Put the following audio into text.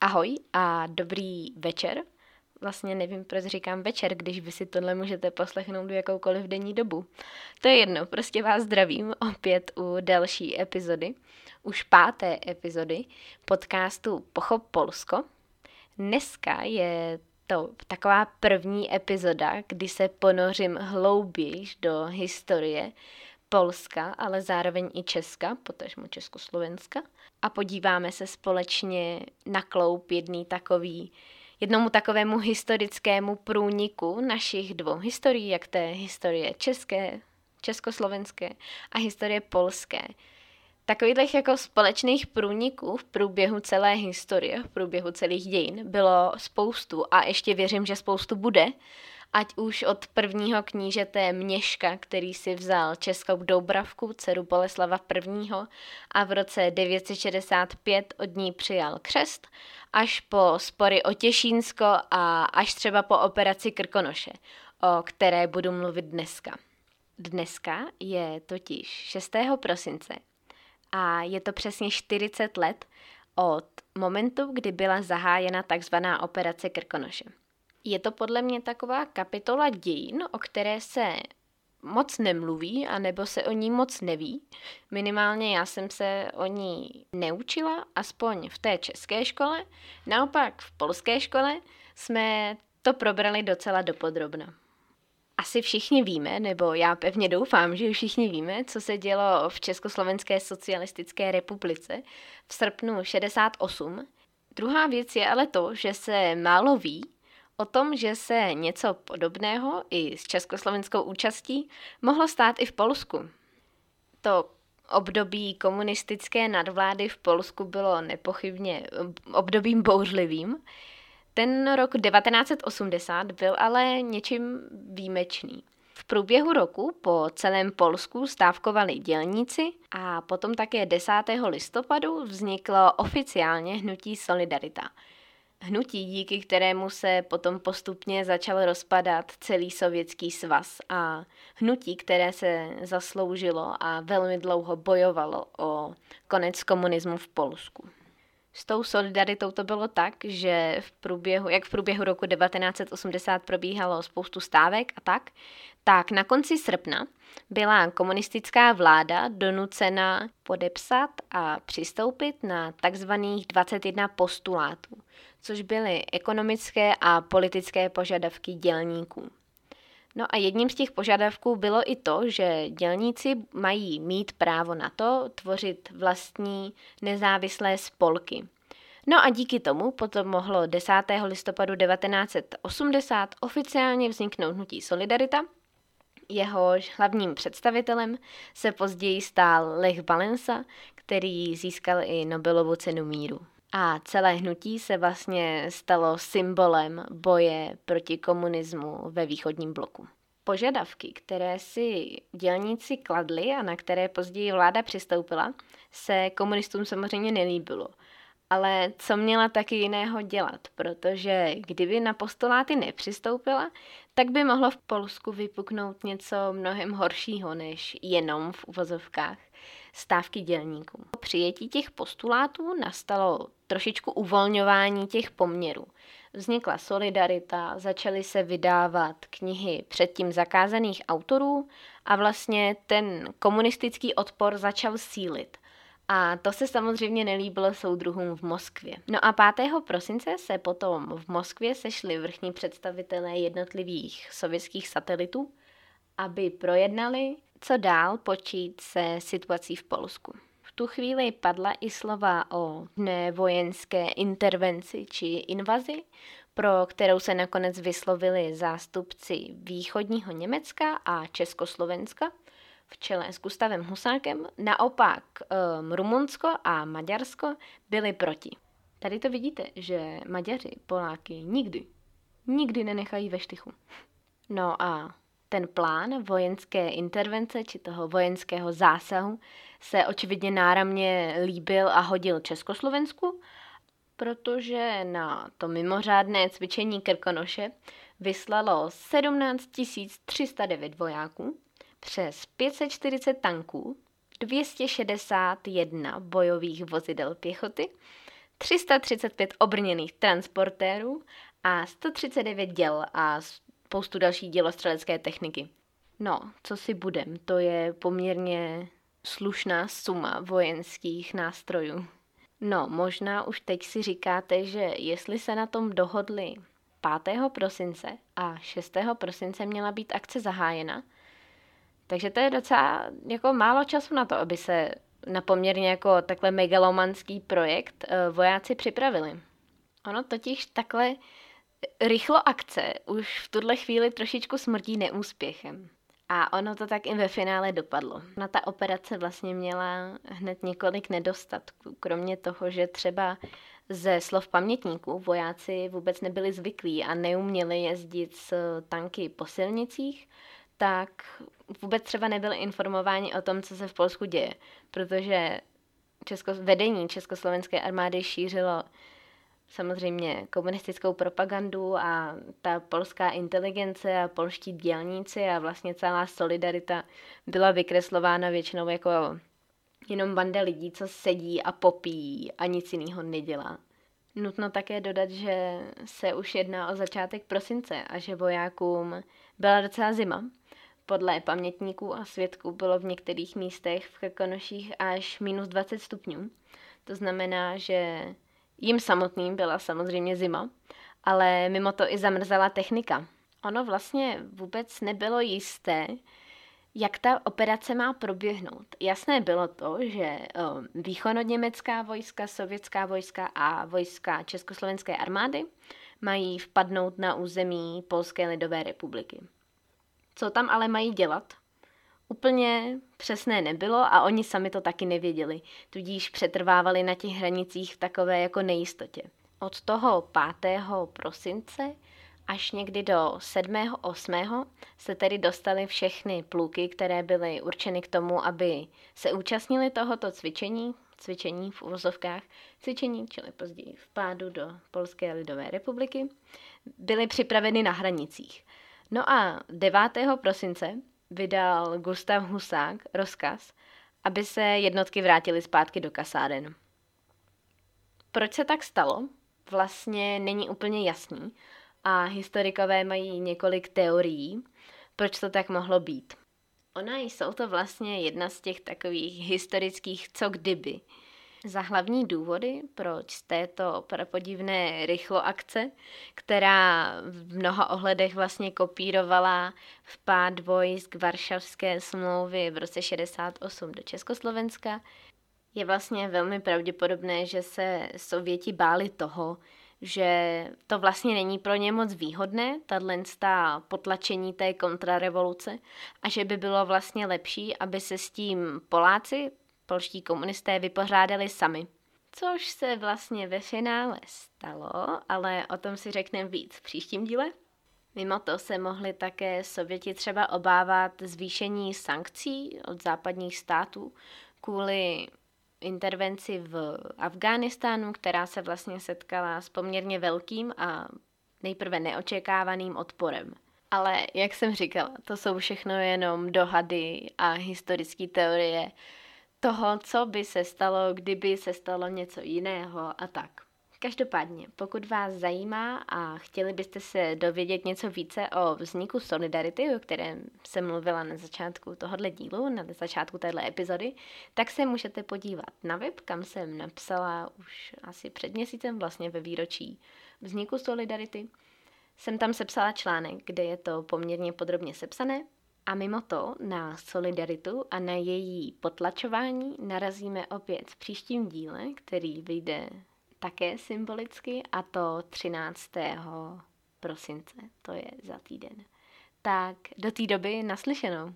Ahoj a dobrý večer. Vlastně nevím, proč říkám večer, když vy si tohle můžete poslechnout v jakoukoliv denní dobu. To je jedno, prostě vás zdravím opět u další epizody, už páté epizody podcastu Pochop Polsko. Dneska je to taková první epizoda, kdy se ponořím hlouběji do historie Polska, ale zároveň i Česka, potažmo Československa. A podíváme se společně na kloup jedný takový, jednomu takovému historickému průniku našich dvou historií, jak té historie české, československé a historie polské. Takových jako společných průniků v průběhu celé historie, v průběhu celých dějin bylo spoustu a ještě věřím, že spoustu bude ať už od prvního knížete Měška, který si vzal českou Doubravku, dceru Boleslava I. a v roce 965 od ní přijal křest, až po spory o Těšínsko a až třeba po operaci Krkonoše, o které budu mluvit dneska. Dneska je totiž 6. prosince a je to přesně 40 let od momentu, kdy byla zahájena takzvaná operace Krkonoše. Je to podle mě taková kapitola dějin, o které se moc nemluví, anebo se o ní moc neví. Minimálně já jsem se o ní neučila, aspoň v té české škole. Naopak v polské škole jsme to probrali docela dopodrobna. Asi všichni víme, nebo já pevně doufám, že všichni víme, co se dělo v Československé socialistické republice v srpnu 68. Druhá věc je ale to, že se málo ví O tom, že se něco podobného i s československou účastí mohlo stát i v Polsku. To období komunistické nadvlády v Polsku bylo nepochybně obdobím bouřlivým. Ten rok 1980 byl ale něčím výjimečný. V průběhu roku po celém Polsku stávkovali dělníci a potom také 10. listopadu vzniklo oficiálně hnutí Solidarita – hnutí, díky kterému se potom postupně začal rozpadat celý sovětský svaz a hnutí, které se zasloužilo a velmi dlouho bojovalo o konec komunismu v Polsku. S tou solidaritou to bylo tak, že v průběhu, jak v průběhu roku 1980 probíhalo spoustu stávek a tak, tak na konci srpna byla komunistická vláda donucena podepsat a přistoupit na takzvaných 21 postulátů, což byly ekonomické a politické požadavky dělníků. No a jedním z těch požadavků bylo i to, že dělníci mají mít právo na to tvořit vlastní nezávislé spolky. No a díky tomu potom mohlo 10. listopadu 1980 oficiálně vzniknout hnutí Solidarita, Jehož hlavním představitelem se později stál Lech Valensa, který získal i Nobelovu cenu míru. A celé hnutí se vlastně stalo symbolem boje proti komunismu ve východním bloku. Požadavky, které si dělníci kladli a na které později vláda přistoupila, se komunistům samozřejmě nelíbilo. Ale co měla taky jiného dělat, protože kdyby na postuláty nepřistoupila, tak by mohlo v Polsku vypuknout něco mnohem horšího než jenom v uvozovkách stávky dělníků. Po přijetí těch postulátů nastalo trošičku uvolňování těch poměrů. Vznikla solidarita, začaly se vydávat knihy předtím zakázaných autorů a vlastně ten komunistický odpor začal sílit. A to se samozřejmě nelíbilo soudruhům v Moskvě. No a 5. prosince se potom v Moskvě sešli vrchní představitelé jednotlivých sovětských satelitů, aby projednali, co dál počít se situací v Polsku. Tu chvíli padla i slova o nevojenské intervenci či invazi, pro kterou se nakonec vyslovili zástupci východního Německa a Československa – v čele s Gustavem Husákem, naopak um, Rumunsko a Maďarsko byli proti. Tady to vidíte, že Maďaři Poláky nikdy, nikdy nenechají ve štychu. No a ten plán vojenské intervence či toho vojenského zásahu se očividně náramně líbil a hodil Československu, protože na to mimořádné cvičení Krkonoše vyslalo 17 309 vojáků, přes 540 tanků, 261 bojových vozidel pěchoty, 335 obrněných transportérů a 139 děl a spoustu další dělostřelecké techniky. No, co si budem, to je poměrně slušná suma vojenských nástrojů. No, možná už teď si říkáte, že jestli se na tom dohodli 5. prosince a 6. prosince měla být akce zahájena, takže to je docela jako málo času na to, aby se na poměrně jako takhle megalomanský projekt eh, vojáci připravili. Ono totiž takhle rychlo akce už v tuhle chvíli trošičku smrtí neúspěchem. A ono to tak i ve finále dopadlo. Na ta operace vlastně měla hned několik nedostatků. Kromě toho, že třeba ze slov pamětníků vojáci vůbec nebyli zvyklí a neuměli jezdit s tanky po silnicích, tak vůbec třeba nebyli informováni o tom, co se v Polsku děje, protože Česko, vedení Československé armády šířilo samozřejmě komunistickou propagandu a ta polská inteligence a polští dělníci a vlastně celá solidarita byla vykreslována většinou jako jenom banda lidí, co sedí a popíjí a nic jiného nedělá. Nutno také dodat, že se už jedná o začátek prosince a že vojákům byla docela zima. Podle pamětníků a svědků bylo v některých místech v Krkonoších až minus 20 stupňů. To znamená, že Jim samotným byla samozřejmě zima, ale mimo to i zamrzela technika. Ono vlastně vůbec nebylo jisté, jak ta operace má proběhnout. Jasné bylo to, že východněmecká vojska, sovětská vojska a vojska Československé armády mají vpadnout na území Polské lidové republiky. Co tam ale mají dělat? Úplně přesné nebylo a oni sami to taky nevěděli, tudíž přetrvávali na těch hranicích v takové jako nejistotě. Od toho 5. prosince až někdy do 7. 8. se tedy dostali všechny pluky, které byly určeny k tomu, aby se účastnili tohoto cvičení, cvičení v uvozovkách, cvičení, čili později v pádu do Polské lidové republiky, byly připraveny na hranicích. No a 9. prosince vydal Gustav Husák rozkaz, aby se jednotky vrátily zpátky do kasáren. Proč se tak stalo, vlastně není úplně jasný a historikové mají několik teorií, proč to tak mohlo být. Ona jsou to vlastně jedna z těch takových historických co kdyby, za hlavní důvody, proč z této prapodivné rychlo akce, která v mnoha ohledech vlastně kopírovala vpád vojsk Varšavské smlouvy v roce 68 do Československa, je vlastně velmi pravděpodobné, že se Sověti báli toho, že to vlastně není pro ně moc výhodné, tato potlačení té kontrarevoluce a že by bylo vlastně lepší, aby se s tím Poláci polští komunisté vypořádali sami. Což se vlastně ve finále stalo, ale o tom si řekneme víc v příštím díle. Mimo to se mohli také Sověti třeba obávat zvýšení sankcí od západních států kvůli intervenci v Afghánistánu, která se vlastně setkala s poměrně velkým a nejprve neočekávaným odporem. Ale jak jsem říkala, to jsou všechno jenom dohady a historické teorie, toho, co by se stalo, kdyby se stalo něco jiného a tak. Každopádně, pokud vás zajímá a chtěli byste se dovědět něco více o vzniku Solidarity, o kterém jsem mluvila na začátku tohohle dílu, na začátku téhle epizody, tak se můžete podívat na web, kam jsem napsala už asi před měsícem vlastně ve výročí vzniku Solidarity. Jsem tam sepsala článek, kde je to poměrně podrobně sepsané, a mimo to na solidaritu a na její potlačování narazíme opět v příštím díle, který vyjde také symbolicky, a to 13. prosince, to je za týden. Tak do té doby naslyšenou.